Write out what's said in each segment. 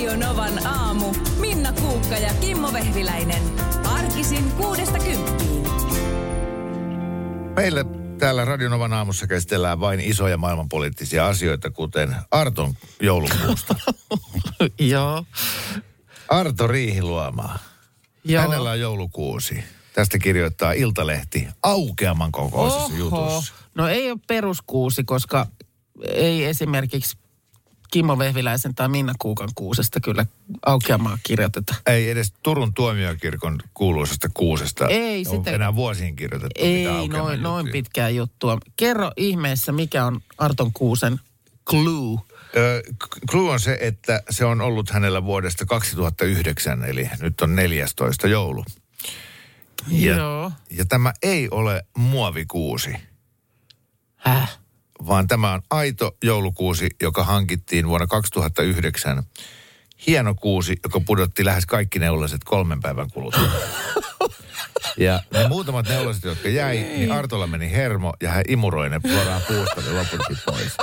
Radio Novan aamu. Minna Kuukka ja Kimmo Vehviläinen. Arkisin kuudesta kymppiin. Meillä täällä Radionovan aamussa käsitellään vain isoja maailmanpoliittisia asioita, kuten Arton joulukuusta. Joo. Arto Riihiluomaa. Joo. Hänellä on joulukuusi. Tästä kirjoittaa Iltalehti aukeaman kokoisessa jutussa. No ei ole peruskuusi, koska ei esimerkiksi Kimmo Vehviläisen tai Minna Kuukan kuusesta kyllä aukeamaa kirjoiteta. Ei edes Turun tuomiokirkon kuuluisesta kuusesta Ei sitä- enää vuosiin kirjoitettu Ei noin, noin pitkää juttua. Kerro ihmeessä, mikä on Arton Kuusen clue. Ö, Clue on se, että se on ollut hänellä vuodesta 2009, eli nyt on 14 joulu. Ja, Joo. ja tämä ei ole muovikuusi, Häh? Vaan tämä on aito joulukuusi, joka hankittiin vuonna 2009. Hieno kuusi, joka pudotti lähes kaikki neulaset kolmen päivän kuluttua. Ja ne muutamat neulaset, jotka jäi, niin Artolla meni hermo ja hän imuroi ne suoraan puusta ne loputkin pois.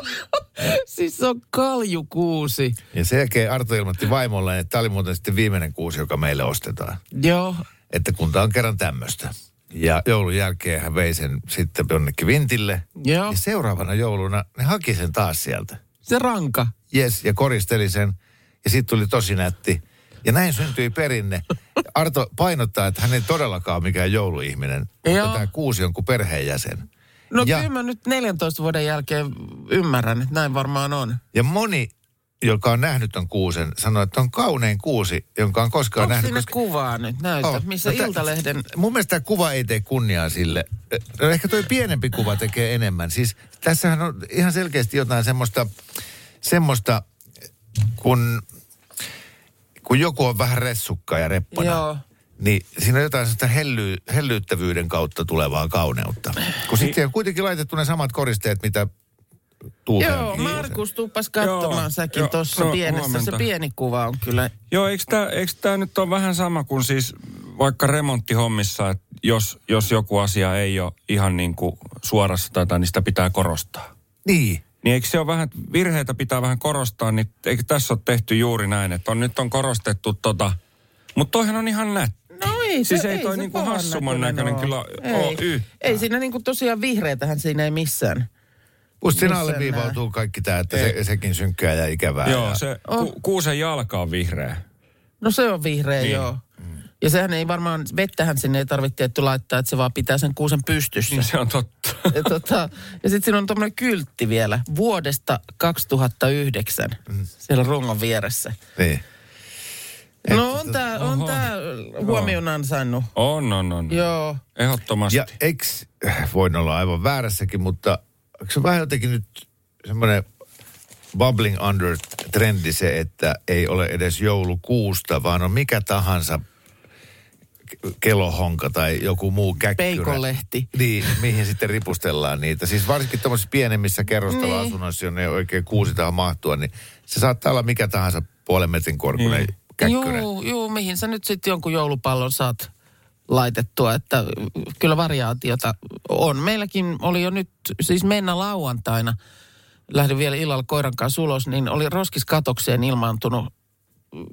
Siis se on kaljukuusi. Ja sen jälkeen Arto ilmoitti vaimolleen, että tämä oli muuten sitten viimeinen kuusi, joka meille ostetaan. Joo. Että kun tämä on kerran tämmöistä. Ja joulun jälkeen hän vei sen sitten jonnekin vintille. Joo. Ja seuraavana jouluna ne haki sen taas sieltä. Se ranka. Yes, ja koristeli sen. Ja sitten tuli tosi nätti. Ja näin syntyi perinne. Arto painottaa, että hän ei todellakaan ole mikään jouluihminen. Mutta Joo. tämä kuusi on kuin perheenjäsen. No ja, kyllä mä nyt 14 vuoden jälkeen ymmärrän, että näin varmaan on. ja moni, joka on nähnyt ton kuusen, sanoi, että on kaunein kuusi, jonka on koskaan Onko nähnyt. siinä kuvaa nyt? Näytä, On. missä No Iltalehden... Mun mielestä tämä kuva ei tee kunniaa sille. No Ehkä toi pienempi kuva tekee enemmän. Siis tässähän on ihan selkeästi jotain semmoista, semmoista kun, kun joku on vähän ressukka ja reppana. Joo. Niin siinä on jotain sellaista helly, hellyyttävyyden kautta tulevaa kauneutta. Kun sitten on kuitenkin laitettu ne samat koristeet, mitä tuuteen. Joo, Markus, tuuppas katsomaan Joo, säkin joo, tuossa no, pienessä. Se huomenta. pieni kuva on kyllä. Joo, eikö tämä eikö tää nyt ole vähän sama kuin siis vaikka remonttihommissa, että jos, jos joku asia ei ole ihan niin kuin suorassa tai jotain, niin sitä pitää korostaa. Niin. Niin eikö se ole vähän, virheitä pitää vähän korostaa, niin eikö tässä ole tehty juuri näin, että on, nyt on korostettu tota, mutta toihan on ihan nätti. No ei Siis se, ei toi se niinku hassumman näköinen oo. kyllä ei. oo yhtään. Ei siinä niinku tosiaan vihreitähän siinä ei missään. Musta siinä Missä alleviivautuu kaikki tämä, että se, sekin synkkää ja ikävää. Joo, ja, se Oh. ku, kuusen jalka on vihreä. No se on vihreä, Niin. joo. Ja sehän ei varmaan, vettähän sinne ei tarvitse tietty laittaa, että se vaan pitää sen kuusen pystyssä. Niin se on totta. Ja, tota, ja sitten siinä on tuommoinen kyltti vielä, vuodesta 2009, siellä rungon vieressä. niin. No on tämä on tää huomion ansainnut. On, on, on. Joo. Ehdottomasti. Ja eks, voin olla aivan väärässäkin, mutta onko se vähän jotenkin nyt semmoinen bubbling under trendi se, että ei ole edes joulukuusta, vaan on mikä tahansa ke- kelohonka tai joku muu käkkyrä. Peikonlehti. Niin, mihin sitten ripustellaan niitä. Siis varsinkin tuommoisissa pienemmissä kerrostaloasunnoissa, jonne ei oikein kuusi tähän mahtua, niin se saattaa olla mikä tahansa puolen metrin korkuinen Niin. käkkyrä. Joo, joo, mihin sä nyt sitten jonkun joulupallon saat laitettua, että kyllä variaatiota on. Meilläkin oli jo nyt, siis mennä lauantaina, lähdin vielä illalla koiran kanssa ulos, niin oli roskiskatokseen ilmaantunut,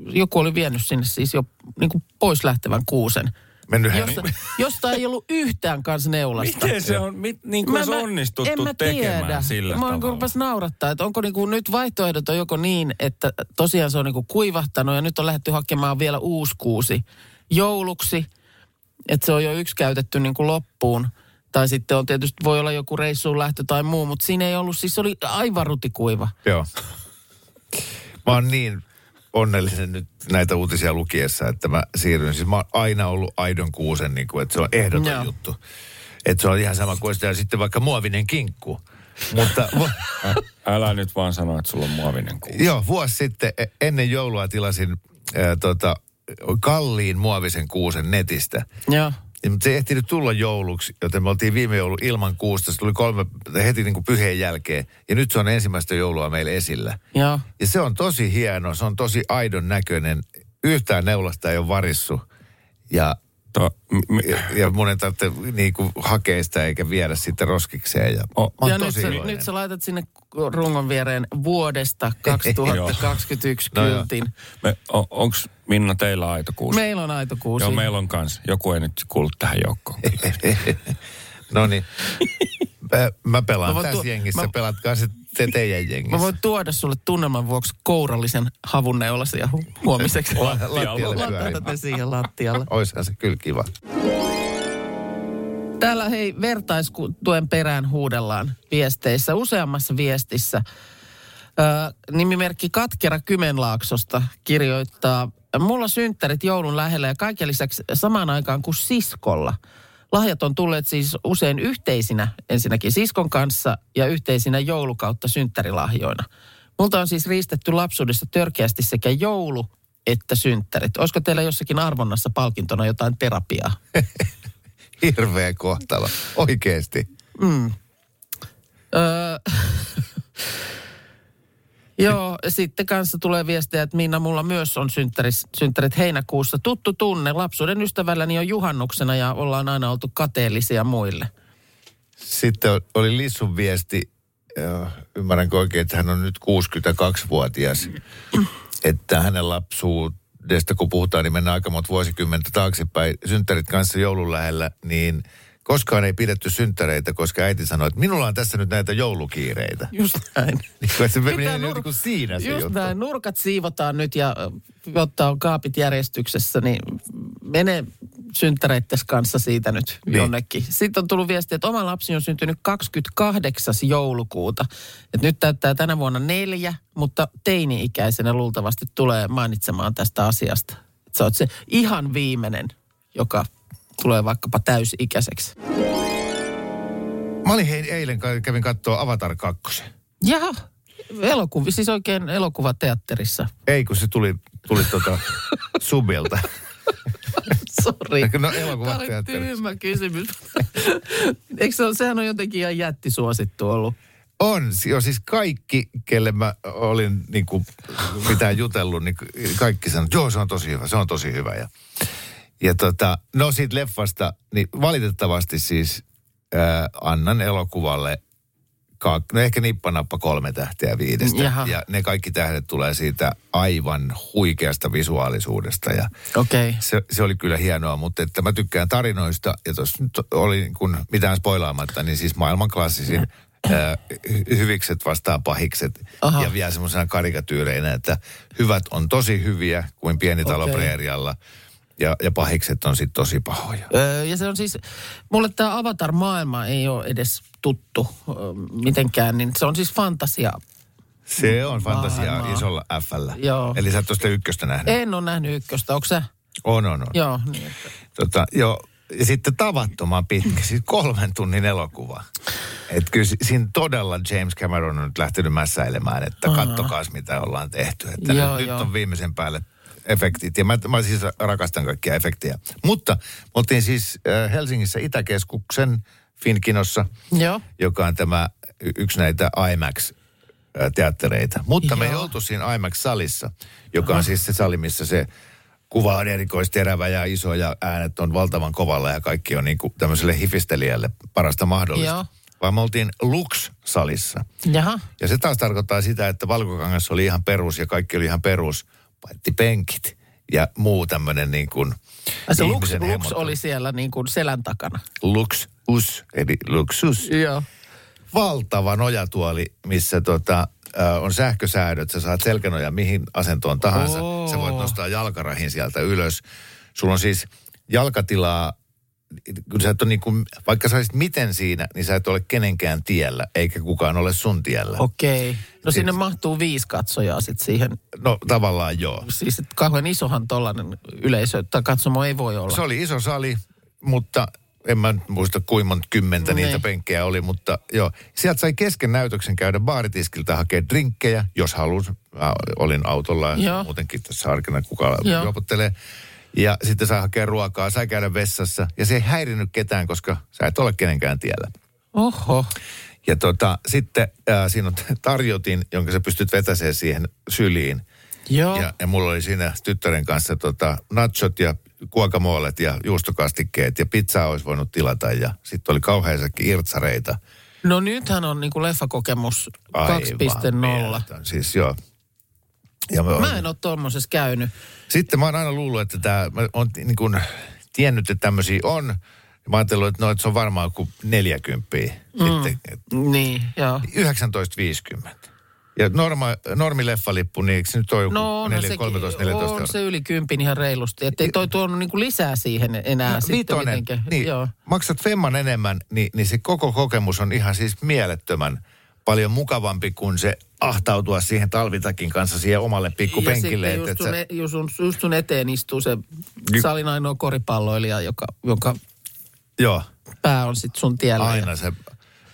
joku oli vienyt sinne siis jo niin kuin pois lähtevän kuusen. Mennyt Josta, josta ei ollut yhtään kanssa neulasta. Miten se on, mit, niin kuin olisi onnistuttu en mä tekemään tiedä. sillä Mä tavalla? rupas naurattaa, että onko niinku nyt vaihtoehdot on joko niin, että tosiaan se on niinku kuivahtanut ja nyt on lähdetty hakemaan vielä uusi kuusi jouluksi, että se on jo yksi käytetty niinku loppuun. Tai sitten on tietysti, voi olla joku reissuun lähtö tai muu, mutta siinä ei ollut, siis se oli aivan rutikuiva. Joo. Mä oon niin onnellinen nyt näitä uutisia lukiessa, että mä siirryn. Siis mä oon aina ollut aidon kuusen, niin kuin, että se on ehdoton Joo. juttu. Että se on ihan sama kuin sitä sitten vaikka muovinen kinkku. Mutta Ä- Älä nyt vaan sano, että sulla on muovinen kuu. joo, vuosi sitten e- ennen joulua tilasin ää, tota, kalliin muovisen kuusen netistä. Joo. Ja, mutta se ei ehtinyt tulla jouluksi, joten me oltiin viime joulu ilman kuusta. Se tuli kolme, heti niin kuin pyheen jälkeen. Ja nyt se on ensimmäistä joulua meillä esillä. Joo. Ja se on tosi hieno, se on tosi aidon näköinen. Yhtään neulasta ei ole varissu. Ja To, m- Ja, ja mun ei tarvitse niinku hakea sitä eikä viedä sitten roskikseen. Ja, O- mä oon ja nyt sä, nyt sä laitat sinne rungon viereen vuodesta 2021 No kyltin. me, on, onks Minna teillä aito kuusi? Meillä on aito kuusi. Joo, meillä on kans. Joku ei nyt kuulu tähän joukkoon. no niin. Mä, mä pelaan Mä tässä tuo- jengissä, mä- pelatkaa se te teidän jengissä. Mä voin tuoda sulle tunnelman vuoksi kourallisen havunneulasia hu- huomiseksi. La- lattialle ne siihen lattialle. Oishan se kyllä kiva. Täällä hei vertaistuen perään huudellaan viesteissä, useammassa viestissä. Ö, nimimerkki Katkera Kymenlaaksosta kirjoittaa, mulla synttärit joulun lähellä ja kaiken lisäksi samaan aikaan kuin siskolla. Lahjat on tulleet siis usein yhteisinä, ensinnäkin siskon kanssa ja yhteisinä joulukautta synttärilahjoina. Multa on siis riistetty lapsuudessa törkeästi sekä joulu että synttärit. Olisiko teillä jossakin arvonnassa palkintona jotain terapiaa? Hirveä kohtalo. Oikeesti. Öö, Joo, sitten kanssa tulee viestejä, että Minna, mulla myös on synttäris, synttärit heinäkuussa. Tuttu tunne, lapsuuden ystävälläni on juhannuksena ja ollaan aina oltu kateellisia muille. Sitten oli Lissun viesti, ymmärränkö oikein, että hän on nyt 62-vuotias. Että hänen lapsuudesta, kun puhutaan, niin mennään aika monta vuosikymmentä taaksepäin. Synttärit kanssa joulun lähellä, niin koskaan ei pidetty synttäreitä, koska äiti sanoi, että minulla on tässä nyt näitä joulukiireitä. Just näin. Niin kuin se menee nur- niin kuin siinä se Just juttu. näin, nurkat siivotaan nyt ja jotta on kaapit järjestyksessä, niin mene synttäreittes kanssa siitä nyt Niin. jonnekin. Sitten on tullut viesti, että oma lapsi on syntynyt 28. joulukuuta. Että nyt täyttää tänä vuonna neljä, mutta teini-ikäisenä luultavasti tulee mainitsemaan tästä asiasta. Että sä oot se ihan viimeinen, joka tulee vaikkapa täysi-ikäiseksi. Mä olin hei, eilen, kävin katsoa Avatar 2. Jaha, elokuvi, siis oikein elokuvateatterissa. Ei, kun se tuli, tuli tota subilta. Sori. No, elokuvateatterissa. tyhmä kysymys. Eikö se ole, sehän on jotenkin ihan jättisuosittu ollut. On, jo siis kaikki, kelle mä olin niin kuin, mitään jutellut, niin kaikki sanoivat, joo se on tosi hyvä, se on tosi hyvä. Ja, ja tota, no siitä leffasta, niin valitettavasti siis äh, annan elokuvalle, kaak, no ehkä nippanappa kolme tähteä viidestä. Jaha. Ja ne kaikki tähdet tulee siitä aivan huikeasta visuaalisuudesta ja. Okay. se, se oli kyllä hienoa, mutta että mä tykkään tarinoista ja tuossa nyt oli kun mitään spoilaamatta, niin siis maailmanklassisin ää, hy- hyvikset vastaan pahikset Aha. ja vielä semmoisena karikatyyreinä, että hyvät on tosi hyviä kuin pieni talo Okei. preerialla ja, ja pahikset on sitten tosi pahoja. Öö, ja se on siis, mulle tämä Avatar-maailma ei ole edes tuttu öö, mitenkään, niin se on siis fantasia. Se on fantasiaa Maailmaa. isolla Fllä. Joo. Eli sä et ole sitä ykköstä nähnyt. En ole nähnyt ykköstä, onko se? On, on, on. Joo, niin. että- Tota, joo, ja sitten tavattoman pitkä, siis kolmen tunnin elokuva. Että kyllä si- siinä todella James Cameron on nyt lähtenyt mässäilemään, että kattokaas mitä ollaan tehty. Että Joo, nyt, joo. nyt on viimeisen päälle efektit. Ja mä, mä siis rakastan kaikkia efektejä. Mutta me oltiin siis äh, Helsingissä Itäkeskuksen Finkinossa, Joo. joka on tämä yksi näitä IMAX-teattereita. Mutta me ei Joo. oltu siinä IMAX-salissa, joka on siis se sali, missä se kuva on erikoisterävä ja iso ja äänet on valtavan kovalla ja kaikki on niin kuin tämmöiselle hifistelijälle parasta mahdollista. Joo. Vaan me oltiin Lux-salissa. Jaha. Ja se taas tarkoittaa sitä, että valkokangas oli ihan perus ja kaikki oli ihan perus, paitsi penkit ja muu tämmöinen niin kuin se Lux, Lux oli siellä niin kuin selän takana. Lux, us, eli luksus Joo. valtava nojatuoli, missä tota, äh, on sähkösäädöt. Sä saat selkänoja mihin asentoon tahansa. Oo. Sä voit nostaa jalkarahin sieltä ylös. Sulla on siis jalkatilaa, kun sä et ole niin kuin, vaikka sä olisit miten siinä, niin sä et ole kenenkään tiellä, eikä kukaan ole sun tiellä. Okei. Okay. No Siis- sinne mahtuu viisi katsojaa sitten siihen. No tavallaan joo. Siis kauhean isohan tollainen yleisö tai katsomo ei voi olla. Se oli iso sali, mutta en mä muista kuinka monta kymmentä Niin. niitä penkkejä oli, mutta joo. Sieltä sai kesken näytöksen käydä baaritiskiltä hakea drinkkejä, jos halus. Mä olin autolla ja Joo. muutenkin tässä arkena kuka Joo. Ja sitten sai hakea ruokaa, sai käydä vessassa. Ja se ei häirinyt ketään, koska sä et ole kenenkään tiellä. Oho. Ja tota, sitten äh, siinä on tarjotin, jonka sä pystyt vetämään siihen syliin. Joo. Ja, ja mulla oli siinä tyttären kanssa tota, nachot ja kuokamolet ja juustokastikkeet ja pizzaa olisi voinut tilata ja sitten oli kauheasakin irtsareita. No nythän on niinku leffakokemus 2.0. mieletön. Siis joo. Ja mä, Mä en ole tuommoisessa käynyt. Sitten mä oon aina luullut, että tämä, mä oon niin kuin tiennyt, että tämmöisiä on. Ja mä ajattelin, että, no, että se on varmaan kuin 40 mm. sitten. Niin, joo. 19,50. Ja norma, normileffalippu, niin eikö se nyt ole joku No on 4, se, 13, 14 on euroa? se yli kympin ihan reilusti. Että ei toi tuonut niinku lisää siihen enää No, sitten vitonen, mitenkään. niin, Joo. maksat femman enemmän, niin, niin se koko kokemus on ihan siis mielettömän paljon mukavampi kuin se ahtautua siihen talvitakin kanssa siihen omalle pikkupenkille. Ja sitten just sun, sä- e- just, sun, just sun eteen istuu se salin ainoa koripalloilija, joka, jonka joo, pää on sitten sun tiellä. aina se,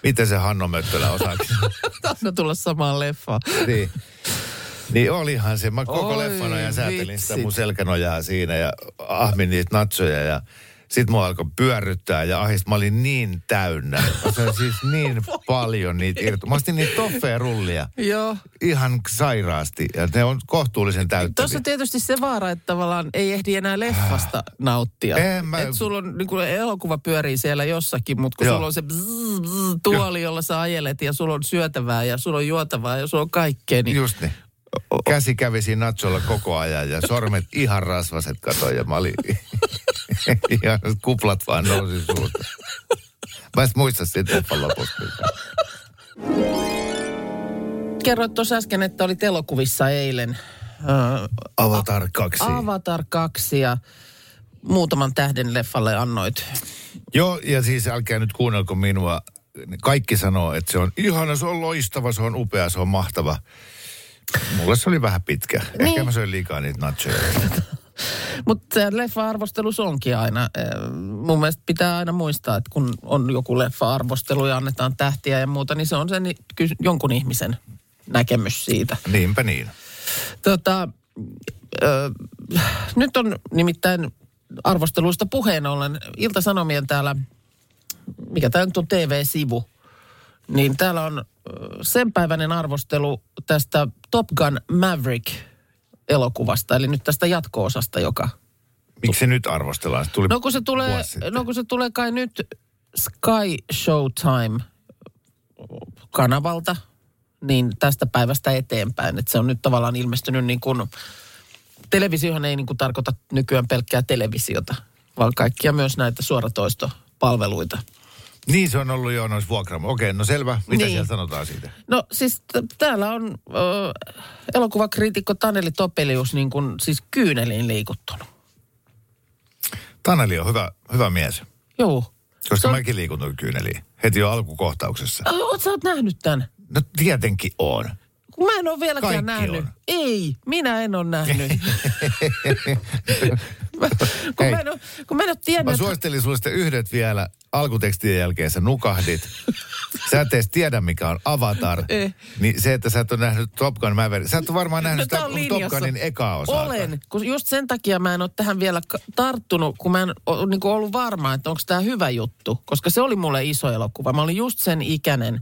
miten se Hanno Möttölä osaakin. Aina tulla samaan leffaan. niin. Niin olihan se. Mä koko Oi, leffan ajan säätelin sitä mun selkänojaa siinä ja ahmin niitä natsoja ja sit mua alkoi pyörryttää ja ahist, mä olin niin täynnä. Mä sain siis niin paljon niitä irto. Mä ostin niitä toffeja rullia Joo. ihan sairaasti ja ne on kohtuullisen täyttäviä. Tuossa on tietysti se vaara, että tavallaan ei ehdi enää leffasta nauttia. En mä- Et sulla on, niin kuin elokuva pyörii siellä jossakin, mutta kun Joo. sulla on se bzz, bzz, tuoli, jolla sä ajelet ja sulla on syötävää ja sulla on juotavaa ja sulla on kaikkea, niin Just niin. Käsi kävi siinä natsolla koko ajan ja sormet ihan rasvaset katoin ja mä olin ihan kuplat vaan nousi suusta. Mä en muista siitä leffan lopusta kerroit tuossa äsken, että olit elokuvissa eilen. Ö, Avatar 2. Avatar 2 ja muutaman tähden leffalle annoit. Joo, ja siis älkää nyt kuunnelko minua. Kaikki sanoo, että se on ihana, se on loistava, se on upea, se on mahtava. Mulle se oli vähän pitkä. Ehkä Niin. mä söin liikaa niitä nachoja. Mutta leffa-arvostelus onkin aina. eh, Mun mielestä pitää aina muistaa, että kun on joku leffa-arvostelu ja annetaan tähtiä ja muuta, niin se on sen jonkun ihmisen näkemys siitä. Niinpä niin. Tota, ö, nyt on nimittäin arvosteluista puheen ollen Ilta-Sanomien täällä, mikä tämä nyt on TV-sivu, niin täällä on ö, senpäiväinen arvostelu tästä Top Gun Maverick-elokuvasta, eli nyt tästä jatko-osasta, joka... Miksi se nyt arvostellaan? Se tuli No kun se tulee, no kun se tulee kai nyt Sky Showtime kanavalta, niin tästä päivästä eteenpäin. Että se on nyt tavallaan ilmestynyt niin kuin, televisiohan ei niin kuin tarkoita nykyään pelkkää televisiota, vaan kaikkia myös näitä suoratoistopalveluita. Niin se on ollut jo noissa vuokraamo. Okei, no selvä. Mitä Niin. siellä sanotaan siitä? No siis t- täällä on ö, elokuvakriitikko Taneli Topelius niin kuin, siis kyyneliin liikuttunut. Taneli on hyvä, hyvä mies. Joo. Koska on- mäkin liikun kyyneliin. Heti jo alkukohtauksessa. Oot sä oot nähnyt tämän? No tietenkin on. Kun mä en ole vieläkään Kaikki nähnyt. on. Ei, minä en ole nähnyt. Mä- kun, mä en ole, kun mä en ole Mä tiennyt, että suosittelin sulle yhdet vielä alkutekstien jälkeen. Sä nukahdit. Sä et edes tiedä, mikä on Avatar. Eh. Niin se, että sä et ole nähnyt Top Gun Maverick. Sä et ole varmaan nähnyt No, sitä Top. Gunin ekaa osaa. olen. Kun just sen takia mä en ole tähän vielä tarttunut, kun mä en ole niin ollut varma, että onko tämä hyvä juttu. Koska se oli mulle iso elokuva. Mä olin just sen ikäinen,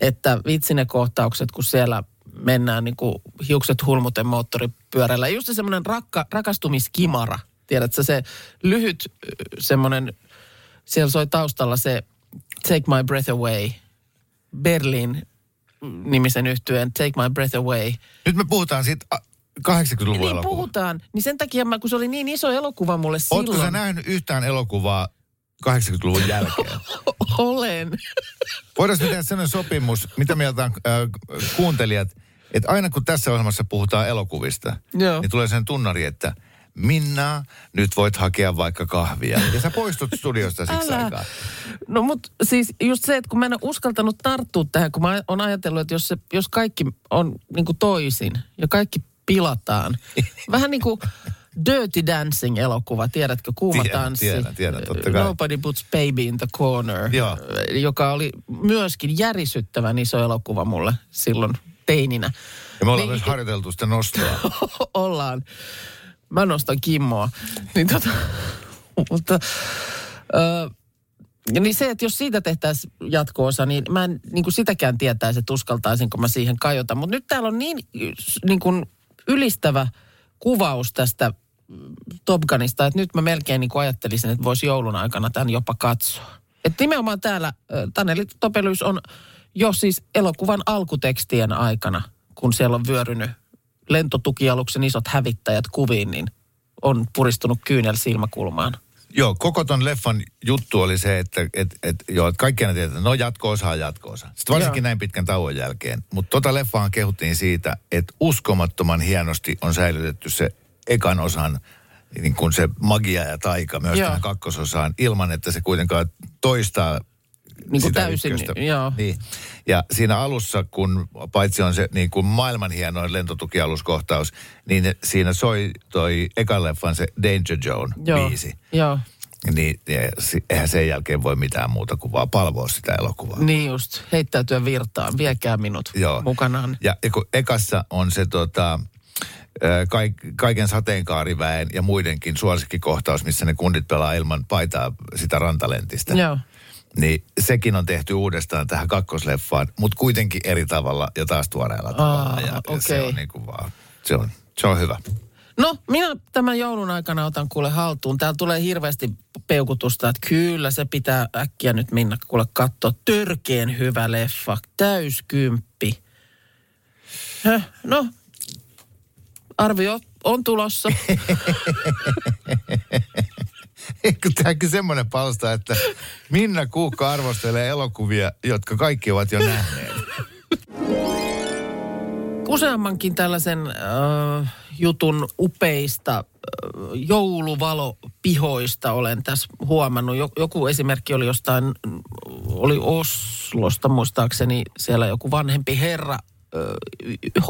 että vitsi ne kohtaukset, kun siellä mennään niin kuin hiukset hulmuten moottoripyörällä. Just se semmoinen rakka, rakastumiskimara. Tiedätkö, se lyhyt semmoinen, siellä soi taustalla se Take My Breath Away, Berlin nimisen yhtyeen Take My Breath Away. Nyt me puhutaan siitä a, 80-luvun Niin elokuvaa. puhutaan. Niin sen takia, mä, kun se oli niin iso elokuva mulle Ootko silloin. sä nähnyt yhtään elokuvaa 80-luvun jälkeen? Olen. Voidaan tehdä sellainen sopimus, mitä mieltä on äh, kuuntelijat, että aina kun tässä ohjelmassa puhutaan elokuvista, Joo. niin tulee sen tunnari, että Minna, nyt voit hakea vaikka kahvia. Ja sä poistut studiosta siksi Älä. aikaa. No mut siis just se, että kun mä en ole uskaltanut tarttua tähän, kun mä oon ajatellut, että jos, se, jos kaikki on niin kuin toisin ja kaikki pilataan. Vähän niin kuin Dirty Dancing-elokuva, tiedätkö, kuuma Tiedän, tanssi. tiedän, tiedän, totta kai. Nobody puts baby in the corner, Joo. joka oli myöskin järisyttävän iso elokuva mulle silloin teininä. Ja me ollaan Niin- myös harjoiteltu sitä nostoa. ollaan. Mä nostan Kimmoa. Niin tota, mutta, ö, ja niin se, että jos siitä tehtäisiin jatko-osa, niin mä en niin kuin sitäkään tietäisi, että uskaltaisinko mä siihen kajota. Mutta nyt täällä on niin, niin kuin ylistävä kuvaus tästä Top Gunista, että nyt mä melkein niin kuin ajattelisin, että voisi joulun aikana tämän jopa katsoa. Että nimenomaan täällä Taneli Topelys on jo siis elokuvan alkutekstien aikana, kun siellä on vyörynyt lentotukialuksen isot hävittäjät kuviin, niin on puristunut kyynel silmäkulmaan. Joo, koko ton leffan juttu oli se, että et, et, joo, että kaikki aina tietää, että no jatko-osa on jatko-osa. Sitten varsinkin Joo. näin pitkän tauon jälkeen. Mutta tota leffaan kehuttiin siitä, että uskomattoman hienosti on säilytetty se ekan osan niin kuin se magia ja taika myös Joo. tähän kakkososaan, ilman että se kuitenkaan toistaa Niin kuin täysin, ykköstä. joo. Niin. Ja siinä alussa, kun paitsi on se niin kuin maailman hienoin lentotukialuskohtaus, niin siinä soi toi ekan leffan se Danger Zone Joo, biisi. joo. Niin eihän sen jälkeen voi mitään muuta kuin vaan palvoa sitä elokuvaa. Niin just, heittäytyä virtaan, viekää minut Joo. mukanaan. Ja, ja kun ekassa on se tota, kaiken sateenkaariväen ja muidenkin suosikkikohtaus, missä ne kundit pelaa ilman paitaa sitä rantalentistä. Joo. Niin sekin on tehty uudestaan tähän kakkosleffaan, mutta kuitenkin eri tavalla ja taas tuoreella tavalla. Aa, ja, ja se on niin kuin vaan, se on, se on hyvä. No, minä tämän joulun aikana otan kuule haltuun. Täällä tulee hirveästi peukutusta, että kyllä se pitää äkkiä nyt Minna kuule katsoa. Törkeen hyvä leffa, täyskymppi. Höh, no, arvio on tulossa. Eikö tämäkin semmoinen palsta, että Minna Kuukka arvostelee elokuvia, jotka kaikki ovat jo nähneet. Useammankin tällaisen äh, jutun upeista äh, jouluvalopihoista olen tässä huomannut. Jo- Joku esimerkki oli jostain, oli Oslosta muistaakseni, siellä joku vanhempi herra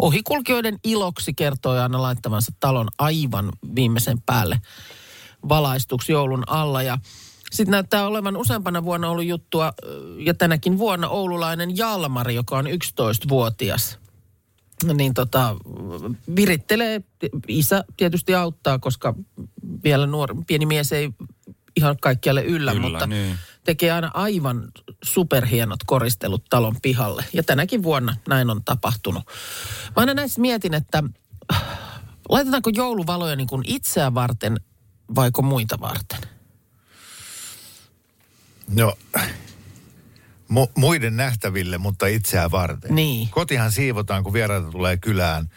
ohikulkijoiden iloksi kertoi aina laittavansa talon aivan viimeisen päälle valaistuksi joulun alla. Ja sitten näyttää olevan useampana vuonna ollut juttua, ja tänäkin vuonna oululainen Jalmari, joka on 11-vuotias, niin tota, virittelee, isä tietysti auttaa, koska vielä nuori, pieni mies ei ihan kaikkialle yllä, Kyllä, mutta niin. tekee aina aivan superhienot koristelut talon pihalle. Ja tänäkin vuonna näin on tapahtunut. Mä aina näissä mietin, että laitetaanko jouluvaloja niin kuin itseä varten vaiko muita varten? No, mu- muiden nähtäville, mutta itseään varten. Niin. Kotihan siivotaan, kun vieraita tulee kylään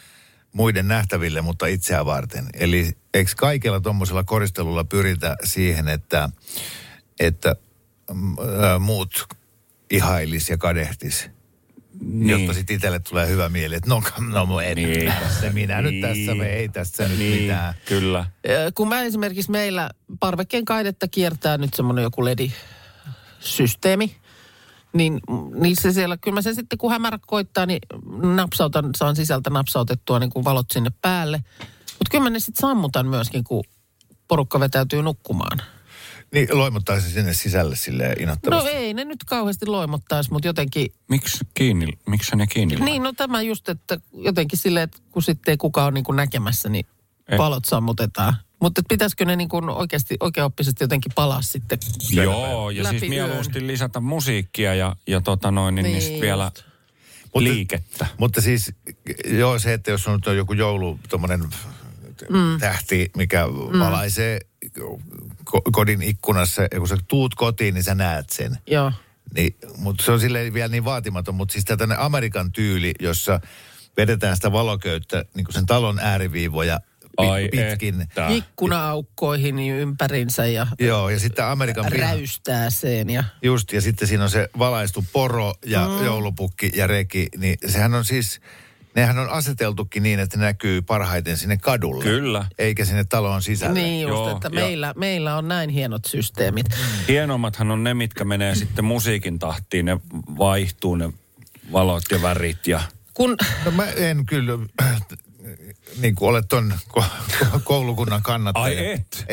muiden nähtäville, mutta itseään varten. Eli eikö kaikella tuommoisella koristelulla pyritä siihen, että, että mm, muut ihailis ja kadehtis? Niin. Jotta sitten itselle tulee hyvä mieli, että no, no en Niin. niin. tässä, minä nyt tässä, me ei tässä nyt niin, mitään. Kyllä. Kun mä esimerkiksi meillä parvekkeen kaidetta kiertää nyt semmoinen joku LED-systeemi, niin, niin se siellä, kyllä mä sen sitten kun hämärä koittaa, niin napsautan, saan sisältä napsautettua niin kuin valot sinne päälle. Mutta kyllä mä ne sitten sammutan myöskin, kun porukka vetäytyy nukkumaan. Niin loimottaisi sinne sisälle sille No ei ne nyt kauheasti loimottaisi, mutta jotenkin, Miksi kiinni, miksi ne kiinni laitat? niin no tämä just, että jotenkin silleen, että kun sitten ei kukaan ole niin kuin näkemässä, niin Ei. valot sammutetaan. Mutta pitäisikö ne niin kuin oikeasti, oikeaoppisesti jotenkin palaa sitten? Joo, ja Läpi siis yön. mieluusti lisätä musiikkia ja, ja tota noin, niin, niin, Niin vielä. Mutta- liikettä. Mutta siis, joo se, että jos on nyt joku joulu, tommonen mm. tähti, mikä mm. valaisee ko- kodin ikkunassa, ja kun sä tuut kotiin, niin sä näet sen. Joo. Niin, mutta se on silleen vielä niin vaatimaton, mutta siis tällainen Amerikan tyyli, jossa vedetään sitä valoköyttä, niin kuin sen talon ääriviivoja Ai pitkin. että. ikkuna-aukkoihin niin ympärinsä ja Joo, ja sitten Amerikan piha, räystää sen. Ja, just, ja sitten siinä on se valaistu poro ja mm. joulupukki ja reki, niin sehän on siis, nehän on aseteltukin niin, että ne näkyy parhaiten sinne kadulle. Kyllä. Eikä sinne taloon sisälle. niin just, Joo, että ja- meillä, meillä on näin hienot systeemit. Hienoimmathan on ne, mitkä menee sitten musiikin tahtiin. Ne vaihtuu ne valot ja värit ja... Kun, No mä en kyllä, niin kuin olet ton ko- koulukunnan kannattaja. Ai et?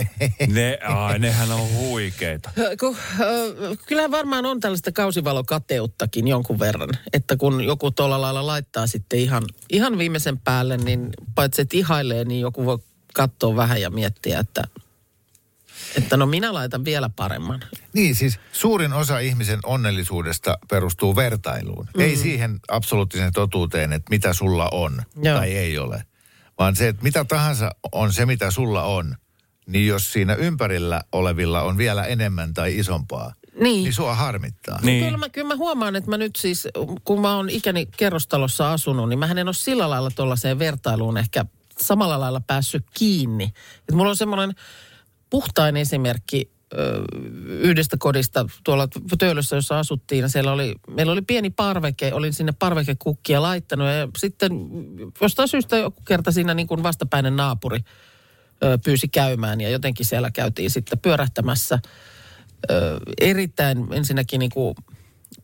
Ne, ai, nehän on huikeita. kun, äh, kyllähän varmaan on tällaista kausivalokateuttakin jonkun verran, että kun joku tuolla lailla laittaa sitten ihan, ihan viimeisen päälle, niin paitsi että ihailee, niin joku voi katsoa vähän ja miettiä, että, että no minä laitan vielä paremman. Niin, siis suurin osa ihmisen onnellisuudesta perustuu vertailuun. Mm. Ei siihen absoluuttiseen totuuteen, että mitä sulla on Joo. tai ei ole. Vaan se, että mitä tahansa on se, mitä sulla on, niin jos siinä ympärillä olevilla on vielä enemmän tai isompaa, Niin. niin sua harmittaa. Niin. Kyllä, mä, kyllä mä huomaan, että mä nyt siis, kun mä oon ikäni kerrostalossa asunut, niin mä en ole sillä lailla tuollaiseen vertailuun ehkä samalla lailla päässyt kiinni. Et mulla on semmoinen puhtain esimerkki yhdestä kodista tuolla Töölössä, jossa asuttiin. Ja siellä oli, meillä oli pieni parveke, olin sinne parvekekukkia laittanut. Ja sitten jostain syystä joku kerta siinä niin kuin vastapäinen naapuri ö, pyysi käymään. Ja jotenkin siellä käytiin sitten pyörähtämässä ö, erittäin ensinnäkin niin kuin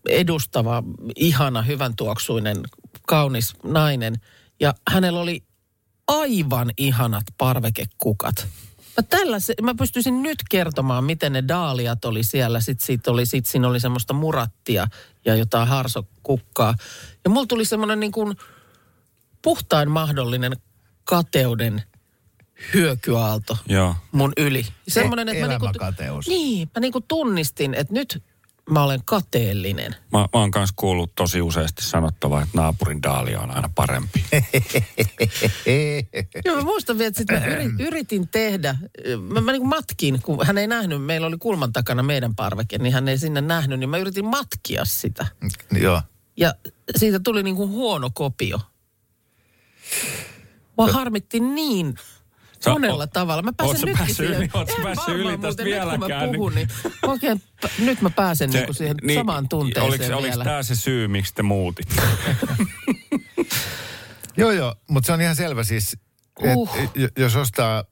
edustava, ihana, hyvän tuoksuinen, kaunis nainen. Ja hänellä oli aivan ihanat parvekekukat. Mä, tällä, mä pystyisin nyt kertomaan, miten ne daaliat oli siellä. Sitten sit oli, sit siinä oli semmoista murattia ja jotain harsokukkaa. Ja mulla tuli semmoinen niin kuin puhtain mahdollinen kateuden hyökyaalto Joo. mun yli. Semmoinen, E- että mä niinku, elämäkateus. niin, mä niinku tunnistin, että nyt mä olen kateellinen. Mä, mä oon kanssa kuullut tosi useasti sanottavaa, että naapurin daalia on aina parempi. Joo, mä muistan vielä, että sit mä yri, yritin tehdä, mä, mä niin matkin, kun hän ei nähnyt, meillä oli kulman takana meidän parveke, niin hän ei sinne nähnyt, niin mä yritin matkia sitä. Joo. Ja siitä tuli niin kuin huono kopio. Mua harmitti niin Sä- monella o- tavalla. Mä oot pääsen nytkin päässyt siihen. yli- oot En päässyt varmaan yli tästä muuten, nyt kun mä vieläkään, niin- puhun, niin oikein, p- nyt mä pääsen niin kuin siihen samaan tunteeseen oliko, oliko vielä. tämä se syy, miksi te muutitte? Joo, joo, mutta se on ihan selvä siis, että Uh. jos ostaa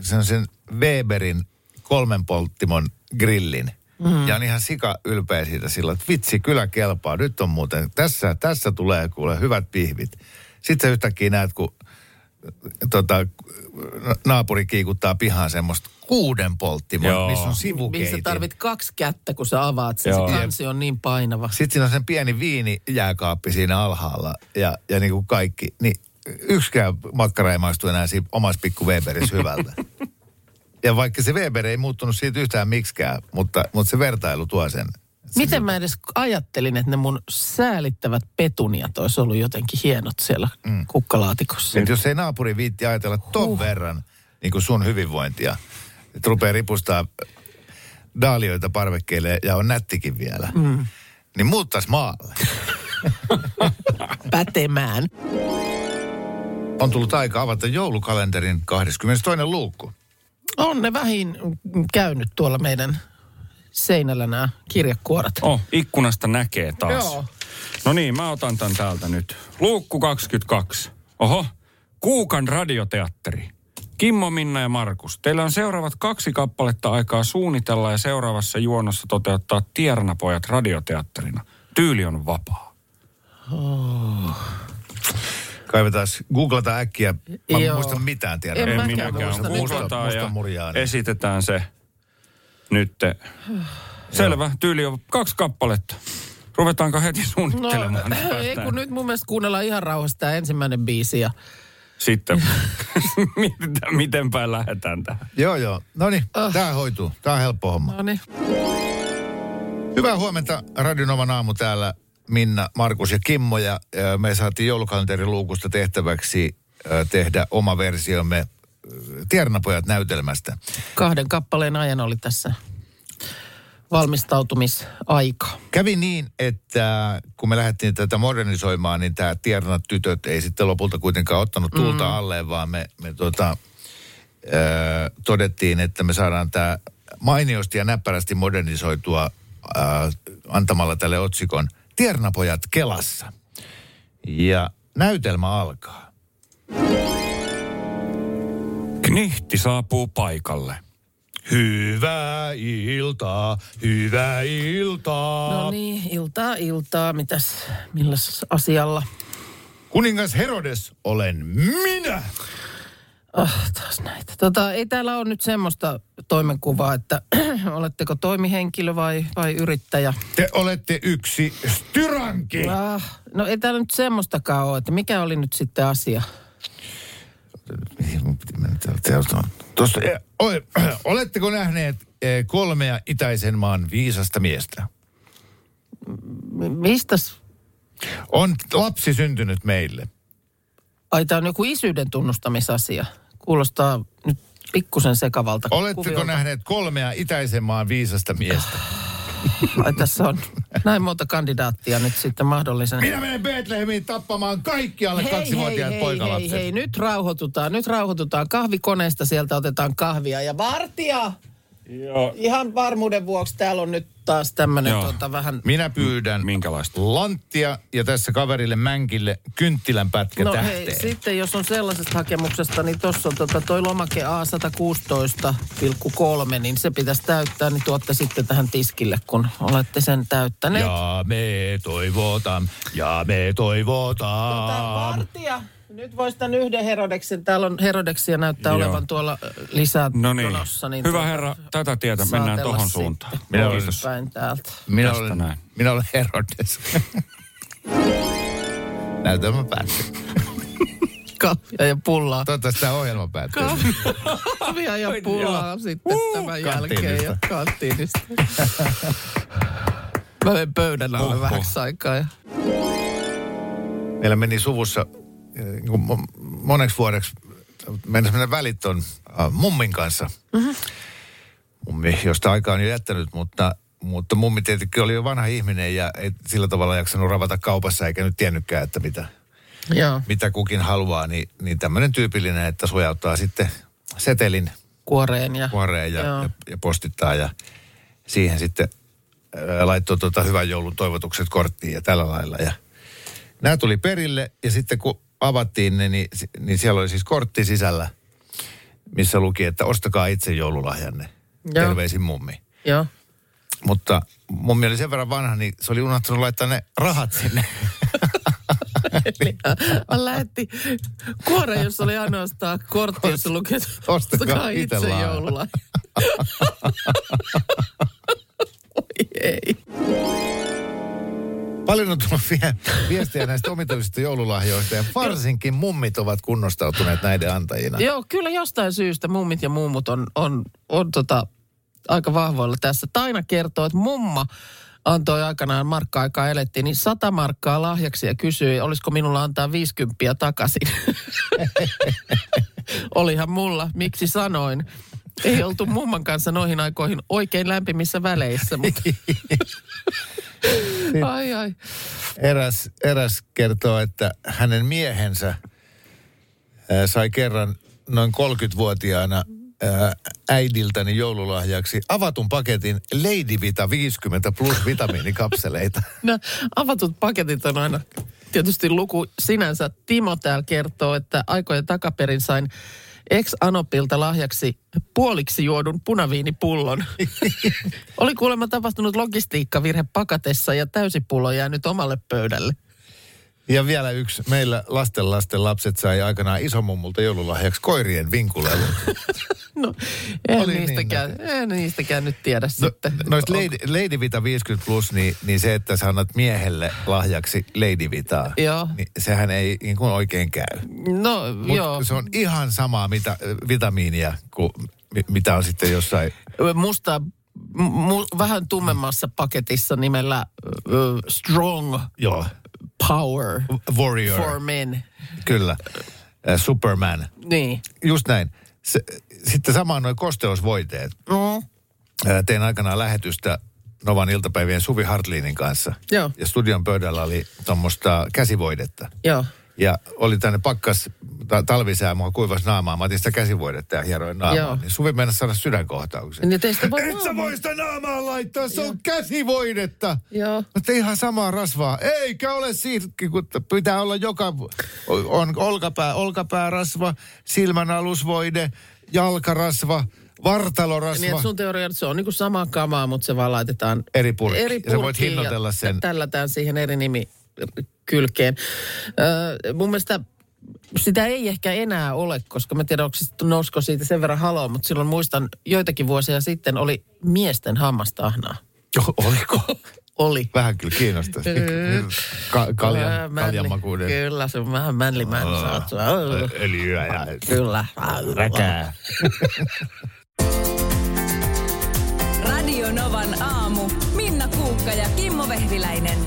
sen, sen Weberin kolmen polttimon grillin, mm. ja on ihan sika ylpeä siitä sillä, että vitsi, kyllä kelpaa. Nyt on muuten, tässä, tässä tulee kuule hyvät pihvit. Sitten sä yhtäkkiä näet, kun tota, naapuri kiikuttaa pihaan semmoista kuuden polttimon, Joo. missä on Missä sivukeitin. tarvit kaksi kättä, kun sä avaat sen. Joo. Se kansi on niin painava. Sitten siinä on sen pieni viinijääkaappi siinä alhaalla ja, ja niin kuin kaikki. Niin yksikään makkara ei maistu enää siinä omassa pikku Weberissä hyvältä. ja vaikka se Weber ei muuttunut siitä yhtään miksikään, mutta, mutta se vertailu tuo sen. Miten mä edes ajattelin, että ne mun säälittävät petuniat olisi ollut jotenkin hienot siellä mm. kukkalaatikossa. Että jos ei naapuri viitti ajatella ton Huh. verran niin kuin sun hyvinvointia, että rupeaa ripustaa daalioita parvekkeille ja on nättikin vielä, mm. niin muuttaisi maalle. Pätemään. On tullut aika avata joulukalenterin 22. luukku. On ne vähin käynyt tuolla meidän seinällä nämä kirjekuoret. Oh, ikkunasta näkee taas. Joo. No niin, mä otan tän täältä nyt. Luukku 22. Oho, Kuukan radioteatteri. Kimmo, Minna ja Markus, teillä on seuraavat kaksi kappaletta aikaa suunnitella ja seuraavassa juonossa toteuttaa Tiernapojat radioteatterina. Tyyli on vapaa. Kaivetaan, googlataan äkkiä. Mä en Joo. muista mitään tiedä. En En minäkään. muista. Googlataan Musta ja murjaa, niin. esitetään se nyt. Selvä, tyyli on kaksi kappaletta. Ruvetaanko heti suunnittelemaan? No, ei kun nyt mun mielestä kuunnellaan ihan rauhassa tämä ensimmäinen biisi. Ja, Sitten mietitään, miten päin lähdetään tähän. Joo, joo. No niin, tää hoituu. Tää on helppo homma. no niin. Hyvää huomenta, Radionovan aamu täällä. Minna, Markus ja Kimmo. Ja, me saatiin joulukalenterin luukusta tehtäväksi tehdä oma versiomme Tiernapojat näytelmästä. Kahden kappaleen ajan oli tässä valmistautumisaika. Kävi niin, että kun me lähdettiin tätä modernisoimaan, niin tämä Tiernat tytöt ei sitten lopulta kuitenkaan ottanut tulta mm. alleen, vaan me, me tota, ö, todettiin, että me saadaan tämä mainiosti ja näppärästi modernisoitua ö, antamalla tälle otsikon Tiernapojat Kelassa. Ja näytelmä alkaa. Knihti saapuu paikalle. Hyvää iltaa, hyvää iltaa. No niin, iltaa, iltaa. Mitäs, milläs asialla? Kuningas Herodes olen minä. Oh, taas näitä. Tota, ei täällä ole nyt semmoista toimenkuvaa, että oletteko toimihenkilö vai, vai yrittäjä. Te olette yksi styranki. Ah, no ei täällä nyt semmoistakaan ole, että mikä oli nyt sitten asia? Mun piti mennä täältä seurataan. Tuosta, eh, ole- oletteko nähneet eh, kolmea itäisen maan viisasta miestä? Mistäs? On lapsi syntynyt meille. Ai, tämä on joku isyyden tunnustamisasia. Kuulostaa nyt pikkusen sekavalta Oletteko kuviolta. nähneet kolmea itäisen maan viisasta miestä? Ai, tässä on näin monta kandidaattia nyt sitten mahdollisen. Minä menen Betlehemiin tappamaan kaikki alle kaksivuotiaat hei, poikalapset. hei, hei, nyt rauhoitutaan, nyt rauhoitutaan. Kahvikoneesta sieltä otetaan kahvia. Ja vartija, Joo. ihan varmuuden vuoksi täällä on nyt taas tämmönen Joo. tota vähän... Minä pyydän Minkälaista? lanttia ja tässä kaverille Mänkille kynttilän pätkä No tähteen. hei, sitten jos on sellaisesta hakemuksesta, niin tuossa on tota, toi lomake A116,3, niin se pitäisi täyttää, niin tuotte sitten tähän tiskille, kun olette sen täyttäneet. Ja me toivotaan, ja me Tota, toivotaan. vartija, nyt voisi tämän yhden Herodeksen, täällä on Herodeksia näyttää Joo. olevan tuolla ö, lisää No niin. jonossa, Hyvä tuota, herra, tätä tietä mennään sitten suuntaan. Minä olen-. Päin täältä. Minä olen, näin. minä olen Herodes. Näytelmä päättyy. Kahvia ja pullaa. Toivottavasti tämä ohjelma päättyy. Kahvia ja pullaa sitten tämän jälkeen ja kanttiinista. Mä menen pöydän alle vähäksi aikaa. Ja... Meillä meni suvussa niin kuin mo- moneksi vuodeksi mennä semmoinen väliton äh, mummin kanssa. Mm-hmm. Mummi, josta aikaa on jo jättänyt, mutta, mutta mummi tietenkin oli jo vanha ihminen ja ei sillä tavalla jaksanut ravata kaupassa eikä nyt tiennytkään, että mitä, Joo, mitä kukin haluaa. Niin, niin tämmöinen tyypillinen, että sujauttaa sitten setelin kuoreen ja... kuoreen ja, Joo. ja, ja postittaa ja siihen sitten ää, laittoi tota hyvän joulun toivotukset korttiin ja tällä lailla. Ja nämä tuli perille ja sitten kun avattiin ne, niin, niin siellä oli siis kortti sisällä, missä luki, että ostakaa itse joululahjanne. Joo. Terveisin mummi. Joo. Mutta mummi oli sen verran vanha, niin se oli unohtanut laittaa ne rahat sinne. Eli hän lähetti kuoren, jossa oli ainoastaan kortti, jossa luki, että Ostakaa itse itse lahja." joululahja. Oi ei. Paljon on tullut vie- viestiä näistä omituisista joululahjoista ja varsinkin mummit ovat kunnostautuneet näiden antajina. Joo, kyllä jostain syystä mummit ja mummut on, on, on tota, aika vahvoilla tässä. Taina kertoo, että mumma antoi aikanaan markka-aikaa elettiin, niin 100 markkaa lahjaksi ja kysyi, olisiko minulla antaa 50 takaisin. Olihan mulla, miksi sanoin. Ei oltu mumman kanssa noihin aikoihin oikein lämpimissä väleissä, mutta... ai ai. Eräs, eräs kertoo, että hänen miehensä sai kerran noin 30-vuotiaana ää, äidiltäni joululahjaksi avatun paketin Lady Vita 50 plus vitamiinikapseleita. No, avatut paketit on aina tietysti luku sinänsä. Timo täällä kertoo, että aikojen takaperin sain ex-Anopilta lahjaksi puoliksi juodun punaviinipullon. Oli kuulemma tapahtunut logistiikkavirhe pakatessa ja täysipullo jäänyt omalle pöydälle. Ja vielä yksi. Meillä lasten lasten lapset sai aikanaan isomummulta joululahjaksi koirien vinkulelut. No, en, Oli niin niistäkään, en niistäkään nyt tiedä No, sitten. noista Lady, Lady Vita 50 plus, niin, niin se, että sä annat miehelle lahjaksi Lady Vitaa, Joo. niin sehän ei niin kuin oikein käy. No, Mut joo. se on ihan samaa mitä, vitamiinia kuin mi- mitä on sitten jossain musta mu, vähän tummemmassa paketissa nimellä uh, Strong Joo. Power Warrior. for Men. Kyllä. Äh, Superman. Niin. Just näin. Se, sitten samaan noin kosteusvoiteet. Mm. Ää, Tein aikanaan lähetystä Novan iltapäivien Suvi Hartliinin kanssa. Joo. Ja studion pöydällä oli tuommoista käsivoidetta. Joo. Ja oli tänne pakkas ta- talvisää, mua kuivas naamaa. Mä otin sitä käsivoidetta ja hieroin naamaa. Joo. Niin Suvi mennä saada sydänkohtauksen. Niin teistä voi Et sä voi sitä naamaa laittaa, se on käsivoidetta. Joo. Mutta ihan samaa rasvaa. Eikä ole siitä, kun pitää olla joka... On olkapää, olkapäärasva, silmänalusvoide, jalkarasva, vartalorasva. Niin, sun teoria, että se on niinku sama kamaa, mutta se vaan laitetaan Eri purkki. eri Ja sä voit hinnoitella sen. Tällätään siihen eri nimi kylkeen. Öö, mun mielestä sitä ei ehkä enää ole, koska mä tiedän, onko nousko siitä sen verran haloa, mutta silloin muistan joitakin vuosia sitten oli miesten hammastahnaa. Oliko? Oli. Vähän kyllä kiinnostaa. Ka- mänli- kaljanmakuuden. Kyllä, se on vähän mänlimään. Öljyä ja Kyllä. räkää. Radio Novan aamu. Minna Kuukka ja Kimmo Vehviläinen.